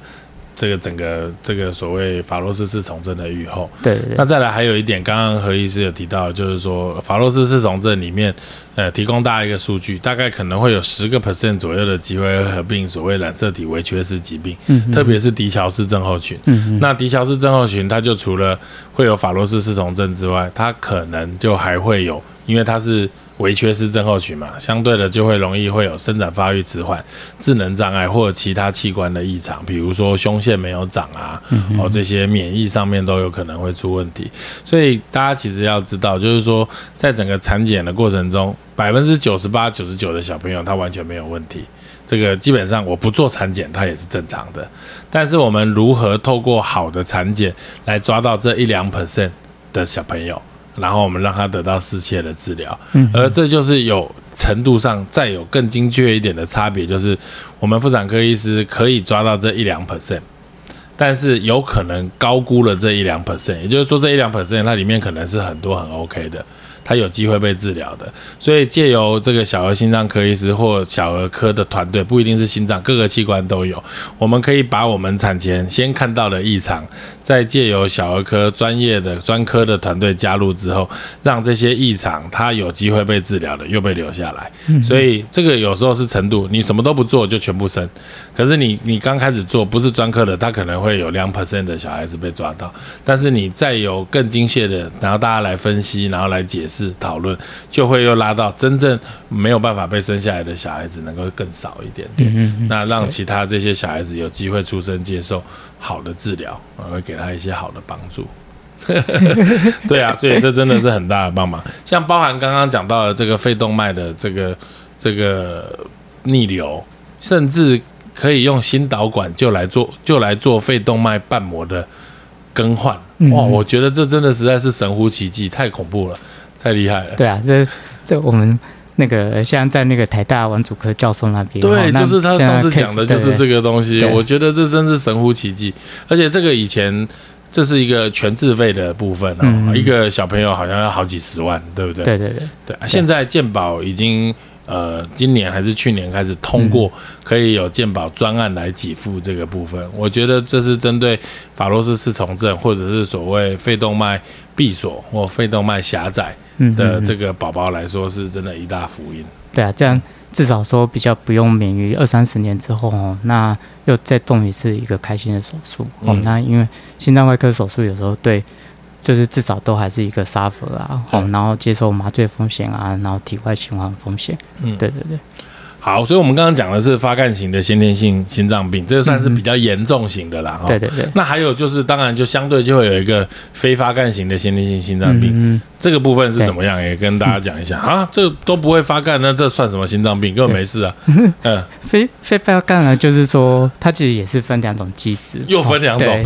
这个整个这个所谓法洛斯四重症的预后，对。那再来还有一点，刚刚何医师有提到，就是说法洛斯四重症里面，呃，提供大家一个数据，大概可能会有十个 percent 左右的机会合并所谓染色体微缺失疾病，嗯，特别是迪乔氏症候群，嗯那迪乔氏症候群，它就除了会有法洛斯四重症之外，它可能就还会有，因为它是。微缺失症候群嘛，相对的就会容易会有生长发育迟缓、智能障碍或者其他器官的异常，比如说胸腺没有长啊，哦这些免疫上面都有可能会出问题。所以大家其实要知道，就是说在整个产检的过程中，百分之九十八、九十九的小朋友他完全没有问题，这个基本上我不做产检他也是正常的。但是我们如何透过好的产检来抓到这一两 percent 的小朋友？然后我们让他得到适切的治疗，而这就是有程度上再有更精确一点的差别，就是我们妇产科医师可以抓到这一两 percent，但是有可能高估了这一两 percent，也就是说这一两 percent 它里面可能是很多很 OK 的。它有机会被治疗的，所以借由这个小儿心脏科医师或小儿科的团队，不一定是心脏，各个器官都有。我们可以把我们产前先看到的异常，再借由小儿科专业的专科的团队加入之后，让这些异常他有机会被治疗的，又被留下来。所以这个有时候是程度，你什么都不做就全部生，可是你你刚开始做不是专科的，他可能会有两 percent 的小孩子被抓到，但是你再有更精确的，然后大家来分析，然后来解释。讨论，就会又拉到真正没有办法被生下来的小孩子能够更少一点点，那让其他这些小孩子有机会出生接受好的治疗，我会给他一些好的帮助。<laughs> 对啊，所以这真的是很大的帮忙。像包含刚刚讲到的这个肺动脉的这个这个逆流，甚至可以用心导管就来做就来做肺动脉瓣膜的更换。哇，我觉得这真的实在是神乎其技，太恐怖了。太厉害了！对啊，这这我们那个现在在那个台大王祖科教授那边，对，就是他上次讲的就是这个东西。我觉得这真是神乎其技，而且这个以前这是一个全自费的部分哦，一个小朋友好像要好几十万，对不对？对对对对。现在健保已经呃，今年还是去年开始通过，可以有健保专案来给付这个部分。我觉得这是针对法洛斯四重症或者是所谓肺动脉闭锁或肺动脉狭窄。的这个宝宝来说，是真的一大福音。对啊，这样至少说比较不用免于二三十年之后哦，那又再动一次一个开心的手术哦。那因为心脏外科手术有时候对，就是至少都还是一个 suffer 啊，哦，然后接受麻醉风险啊，然后体外循环风险。嗯，对对对。好，所以我们刚刚讲的是发干型的先天性心脏病，这个算是比较严重型的啦。对对对。那还有就是，当然就相对就会有一个非发干型的先天性心脏病，嗯这个部分是怎么样？也跟大家讲一下啊。这都不会发干，那这算什么心脏病？根本没事啊。<laughs> 嗯，非非发干呢，就是说它其实也是分两种机制，又分两种，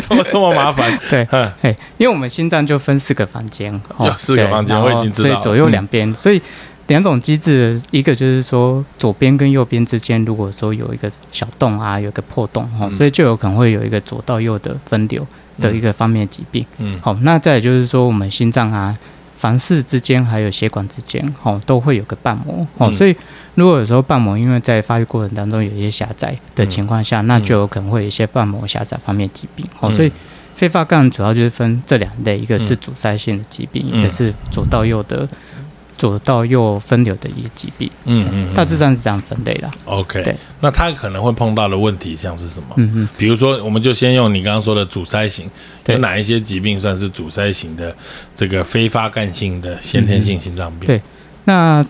怎 <laughs> 么这么麻烦。<laughs> 对，嗯，因为我们心脏就分四个房间，有四个房间，我已经知道，所以左右两边，所以。两种机制，一个就是说左边跟右边之间，如果说有一个小洞啊，有个破洞哈，所以就有可能会有一个左到右的分流的一个方面疾病。嗯，好，那再就是说我们心脏啊、房室之间还有血管之间，哦，都会有个瓣膜。哦，所以如果有时候瓣膜因为在发育过程当中有一些狭窄的情况下，那就有可能会有一些瓣膜狭窄方面疾病。哦，所以肺发干主要就是分这两类，一个是阻塞性的疾病，一个是左到右的。左到右分流的一个疾病，嗯嗯，大致上是这样分类的。OK，对，那他可能会碰到的问题像是什么？嗯嗯，比如说，我们就先用你刚刚说的阻塞型，有哪一些疾病算是阻塞型的这个非发干性的先天性心脏病？对，那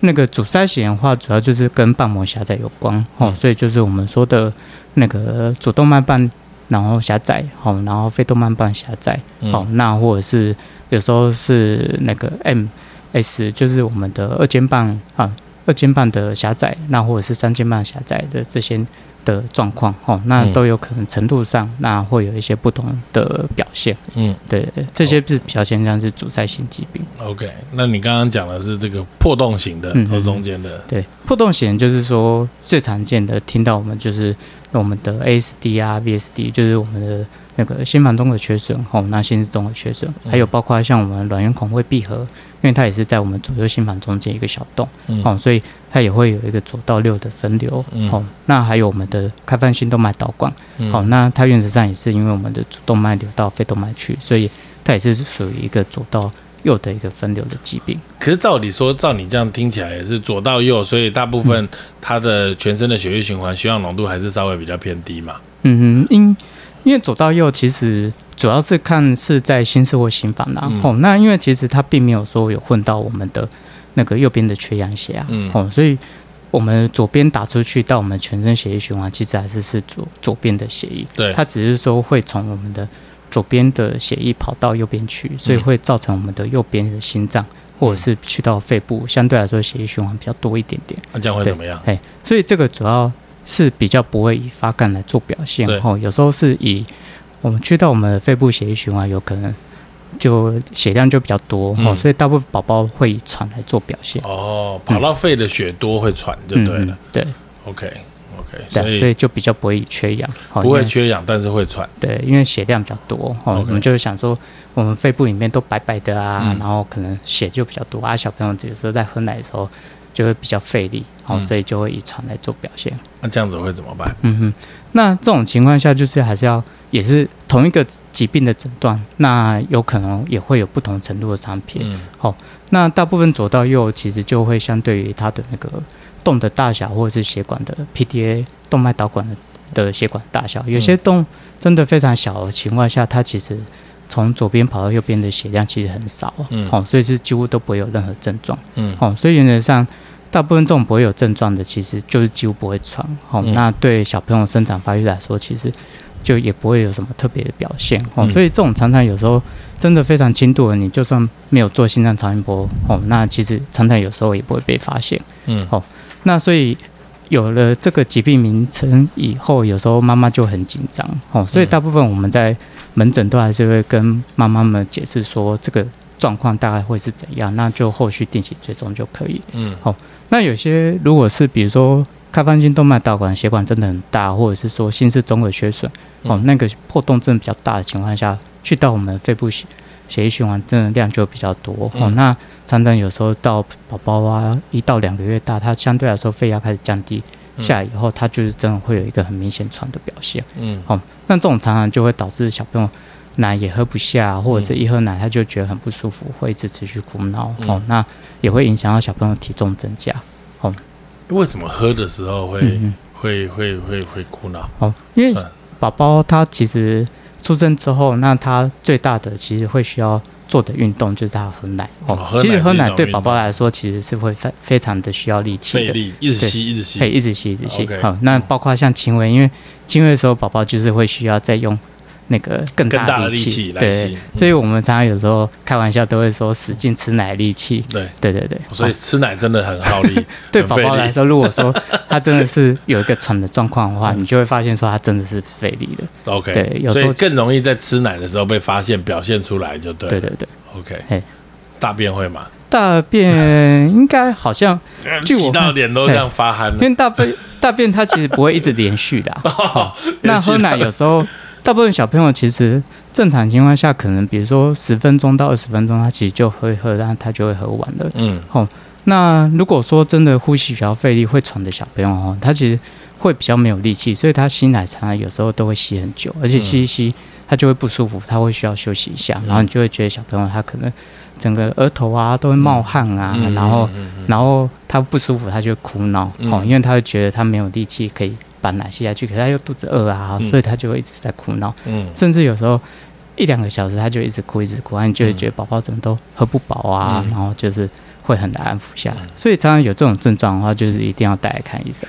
那个阻塞型的话，主要就是跟瓣膜狭窄有关哦，所以就是我们说的那个主动脉瓣然后狭窄，好，然后肺动脉瓣狭窄，好，那或者是有时候是那个 M。S 就是我们的二尖瓣啊，二尖瓣的狭窄，那或者是三尖瓣狭窄的这些的状况，哦，那都有可能程度上，那会有一些不同的表现。嗯，对，这些是比较偏向是阻塞性疾病。OK，那你刚刚讲的是这个破洞型的，头中间的。对，破洞型就是说最常见的，听到我们就是我们的 ASD 啊，VSD，就是我们的那个心房中的缺损，哦，那心室中的缺损，还有包括像我们卵圆孔会闭合。因为它也是在我们左右心房中间一个小洞，哦，所以它也会有一个左到右的分流，嗯哦，那还有我们的开放性动脉导管，哦，那它原则上也是因为我们的主动脉流到肺动脉去，所以它也是属于一个左到右的一个分流的疾病。可是照理说，照你这样听起来也是左到右，所以大部分它的全身的血液循环血氧浓度还是稍微比较偏低嘛？嗯哼，因因为左到右其实。主要是看是在心室或心房，然后那因为其实它并没有说有混到我们的那个右边的缺氧血啊，哦，所以我们左边打出去到我们全身血液循环，其实还是是左左边的血液，对，它只是说会从我们的左边的血液跑到右边去，所以会造成我们的右边的心脏或者是去到肺部，相对来说血液循环比较多一点点。那这样会怎么样？哎，所以这个主要是比较不会以发干来做表现，哦，有时候是以。我们去到我们肺部血液循环，有可能就血量就比较多哦，所以大部分宝宝会以喘来做表现。哦，跑到肺的血多会喘就对了。对，OK OK。所对，以所以就比较不会缺氧，哦不会缺氧，但是会喘。对，因为血量比较多，哦我们就会想说，我们肺部里面都白白的啊，嗯然后可能血就比较多啊，小朋友有时候在喝奶的时候就会比较费力，哦，嗯所以就会以喘来做表现。那这样子会怎么办？嗯哼，那这种情况下就是还是要也是同一个疾病的诊断，那有可能也会有不同程度的差别。嗯那大部分左到右其实就会相对于它的那个洞的大小，或者是血管的 PDA 动脉导管的的血管大小，有些洞真的非常小的情况下，它其实从左边跑到右边的血量其实很少，嗯哦，所以是几乎都不会有任何症状，嗯哦，所以原则上。大部分这种不会有症状的，其实就是几乎不会喘。哦，嗯那对小朋友生长发育来说，其实就也不会有什么特别的表现。哦，嗯所以这种常常有时候真的非常轻度的，你就算没有做心脏超音波，哦，那其实常常有时候也不会被发现。嗯那所以有了这个疾病名称以后，有时候妈妈就很紧张。哦，所以大部分我们在门诊都还是会跟妈妈们解释说这个状况大概会是怎样，那就后续定期追踪就可以。嗯好那有些如果是比如说开放性动脉导管血管真的很大，或者是说心室综合缺损，哦嗯，那个破洞真的比较大的情况下，去到我们肺部血血液循环真的量就比较多。哦嗯，那常常有时候到宝宝啊一到两个月大，他相对来说肺压开始降低嗯下来以后，他就是真的会有一个很明显喘的表现。嗯好那这种常常就会导致小朋友奶也喝不下，或者是一喝奶他就觉得很不舒服，会一直持续哭闹。嗯哦，那也会影响到小朋友体重增加。为什么喝的时候会。会会会会哭闹？哦，因为嗯宝宝他其实出生之后，那他最大的其实会需要做的运动就是他喝奶。哦，哦奶其实喝奶对宝宝来说其实是会非非常的需要力气的，一直吸一直吸可以。一直吸一直吸。好，那包括像亲喂，因为亲喂的时候宝宝就是会需要再用那个更更大的的力气来对，所以我们常常有时候开玩笑都会说使劲吃奶力气。对，对对对，所以哦吃奶真的很耗力。<laughs> 对宝宝来说，如果说他真的是有一个喘的状况的话，你就会发现说他真的是费力的。OK，对有时候所以更容易在吃奶的时候被发现，表现出来就对了。对对对。OK，嘿大便会吗？大便应该好像，<laughs> 据我挤到脸都这样发汗了。因为大便大便它其实不会一直连续的 <laughs> 那喝奶有时候，大部分小朋友其实正常情况下，可能比如说十分钟到二十分钟，他其实就喝一喝，然后他就会喝完了。嗯好那如果说真的呼吸比较费力、会喘的小朋友哦，他其实会比较没有力气，所以他吸奶常常有时候都会吸很久，而且吸一吸他就会不舒服，他会需要休息一下，然后你就会觉得小朋友他可能整个额头啊都会冒汗啊，嗯然后。嗯嗯然后他不舒服，他就会哭闹，嗯哦，因为他会觉得他没有力气可以把奶吸下去，可是他又肚子饿啊，嗯。所以他就会一直在哭闹，嗯。甚至有时候一两个小时他就一直哭一直哭，然后你就会觉得宝宝怎么都喝不饱啊，嗯。然后就是会很难安抚下来，所以常常有这种症状的话，就是一定要带来看医生。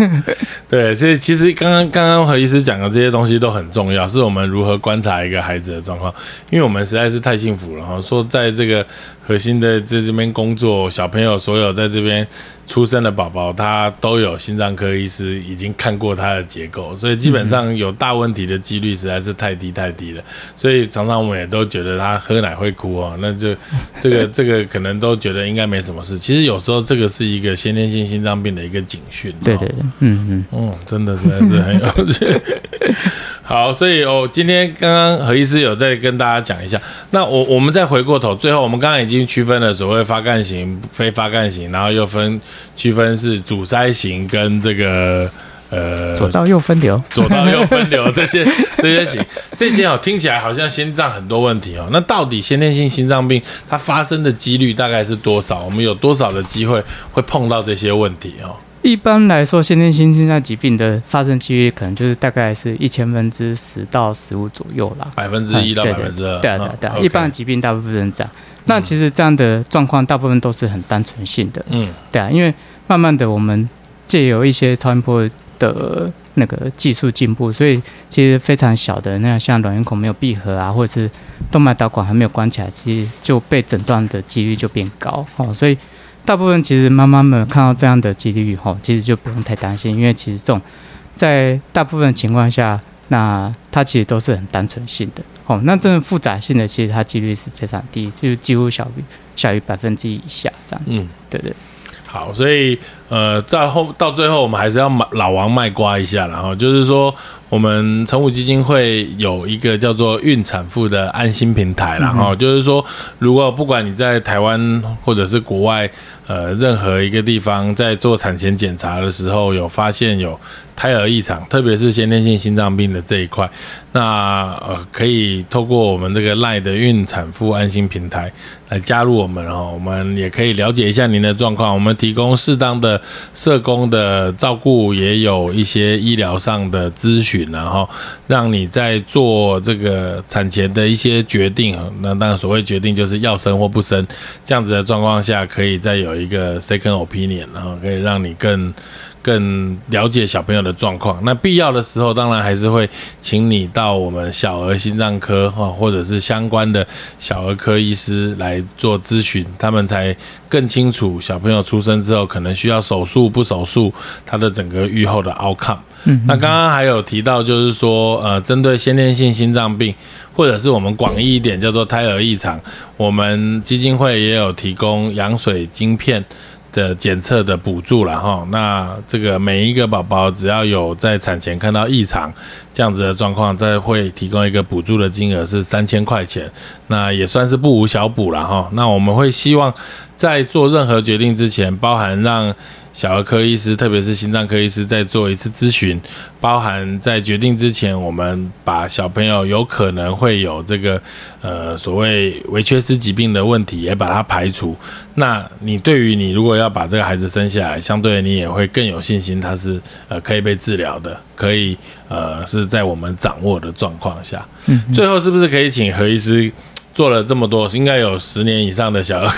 <laughs> 对，所以其实刚刚刚刚何医师讲的这些东西都很重要，是我们如何观察一个孩子的状况，因为我们实在是太幸福了哈。说在这个核心的在这边工作，小朋友所有在这边出生的宝宝，他都有心脏科医师已经看过他的结构，所以基本上有大问题的几率实在是太低太低了。所以常常我们也都觉得他喝奶会哭哦，那就这个这个可能都觉得应该没什么事。其实有时候这个是一个先天性心脏病的一个警讯。哦对对对，嗯嗯，嗯，真的实在是很有趣。<laughs> 好，所以哦，今天刚刚何医师有再跟大家讲一下。那我我们再回过头，最后我们刚刚已经区分了所谓发干型、非发干型，然后又分区分是阻塞型跟这个呃左到右分流。左到右分流 <laughs> 这些这些型，这些哦听起来好像心脏很多问题哦。那到底先天性心脏病它发生的几率大概是多少？我们有多少的机会会碰到这些问题哦？一般来说，先天性心脏疾病的发生几率可能就是大概是一千分之十到十五左右啦。百分之一到对对百分之二，对啊对啊对啊，嗯一般的疾病大部分是这样。那其实这样的状况大部分都是很单纯性的，嗯对啊，因为慢慢的我们借由一些超音波的那个技术进步，所以其实非常小的那样像卵圆孔没有闭合啊，或者是动脉导管还没有关起来，其实就被诊断的几率就变高哦。所以大部分其实妈妈们看到这样的几率后，其实就不用太担心，因为其实这种在大部分情况下，那它其实都是很单纯性的哦。那真的复杂性的，其实它几率是非常低，就是几乎小于小于百分之一以下这样子。嗯，对对。好，所以呃，在后到最后，我们还是要买老王卖瓜一下，然后就是说，我们成武基金会有一个叫做孕产妇的安心平台，然后就是说，如果不管你在台湾或者是国外，呃，任何一个地方在做产前检查的时候，有发现有胎儿异常，特别是先天性心脏病的这一块，那呃，可以透过我们这个赖的孕产妇安心平台来加入我们，然后我们也可以了解一下您的状况，我们提供适当的社工的照顾，也有一些医疗上的咨询，然后让你在做这个产前的一些决定，那当然所谓决定就是要生或不生，这样子的状况下，可以再有一个 second opinion，然后可以让你更。更了解小朋友的状况，那必要的时候，当然还是会请你到我们小儿心脏科哈，或者是相关的小儿科医师来做咨询，他们才更清楚小朋友出生之后可能需要手术不手术，他的整个愈后的 outcome。嗯，那刚刚还有提到，就是说，呃，针对先天性心脏病，或者是我们广义一点叫做胎儿异常，我们基金会也有提供羊水晶片。的检测的补助了哈，那这个每一个宝宝只要有在产前看到异常这样子的状况，再会提供一个补助的金额是三千块钱，那也算是不无小补了哈。那我们会希望在做任何决定之前，包含让。小儿科医师，特别是心脏科医师，在做一次咨询，包含在决定之前，我们把小朋友有可能会有这个呃所谓维缺失疾病的问题，也把它排除。那你对于你如果要把这个孩子生下来，相对你也会更有信心，他是呃可以被治疗的，可以呃是在我们掌握的状况下。嗯，最后是不是可以请何医师？做了这么多，应该有十年以上的小儿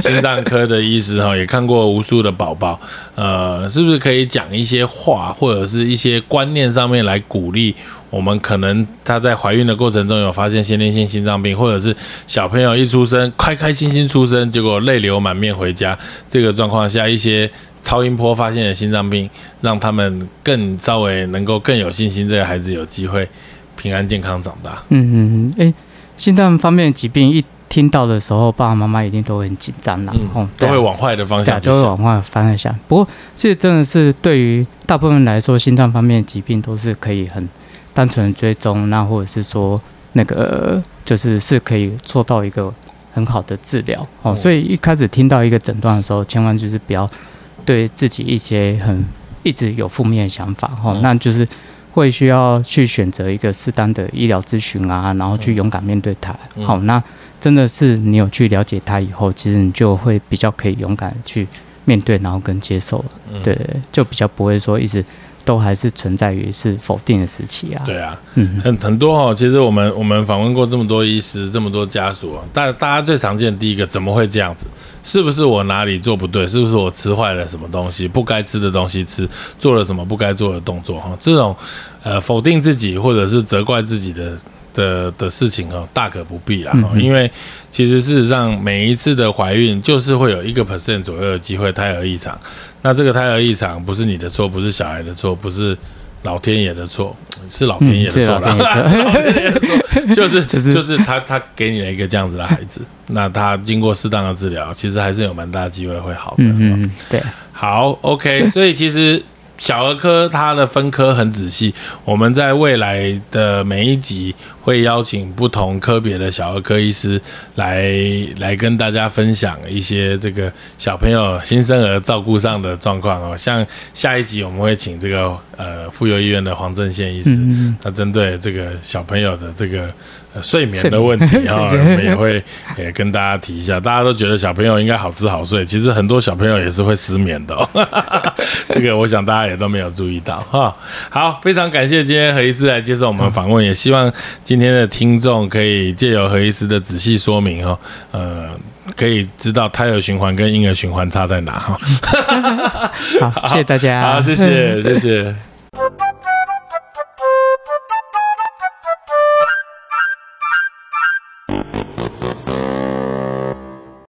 心脏科的医师哈，也看过无数的宝宝，呃，是不是可以讲一些话，或者是一些观念上面来鼓励我们？可能他在怀孕的过程中有发现先天性心脏病，或者是小朋友一出生开开心心出生，结果泪流满面回家，这个状况下一些超音波发现的心脏病，让他们更稍微能够更有信心，这个孩子有机会平安健康长大。嗯嗯，哎。心脏方面的疾病一听到的时候，爸爸妈妈一定都会很紧张然后都会往坏的方向，都会往坏的方向想。不过，这真的是对于大部分人来说，心脏方面的疾病都是可以很单纯追踪，那或者是说那个就是是可以做到一个很好的治疗哦。所以一开始听到一个诊断的时候，千万就是不要对自己一些很一直有负面的想法哦，那就是。会需要去选择一个适当的医疗咨询啊，然后去勇敢面对它。好，那真的是你有去了解它以后，其实你就会比较可以勇敢去面对，然后跟接受了。对，就比较不会说一直。都还是存在于是否定的时期啊。对啊，嗯，很很多哦。其实我们我们访问过这么多医师，这么多家属，大大家最常见第一个，怎么会这样子？是不是我哪里做不对？是不是我吃坏了什么东西？不该吃的东西吃，做了什么不该做的动作？哈，这种呃否定自己或者是责怪自己的。的的事情哦，大可不必啦，因为其实事实上每一次的怀孕就是会有一个 percent 左右的机会胎儿异常，那这个胎儿异常不是你的错，不是小孩的错，不是老天爷的错，是老天爷的错啦，就是就是他他给你了一个这样子的孩子，<laughs> 那他经过适当的治疗，其实还是有蛮大的机会会好的。嗯嗯，对，好，OK，<laughs> 所以其实。小儿科它的分科很仔细，我们在未来的每一集会邀请不同科别的小儿科医师来来跟大家分享一些这个小朋友新生儿照顾上的状况哦。像下一集我们会请这个呃妇幼医院的黄正宪医师，他针对这个小朋友的这个。睡眠的问题啊，<laughs> 我们也会也跟大家提一下。大家都觉得小朋友应该好吃好睡，其实很多小朋友也是会失眠的。<laughs> 这个我想大家也都没有注意到哈。好，非常感谢今天何医师来接受我们访问，也希望今天的听众可以借由何医师的仔细说明哦，呃，可以知道胎儿循环跟婴儿循环差在哪哈。<laughs> 好，谢谢大家，<laughs> 好，谢谢，谢谢。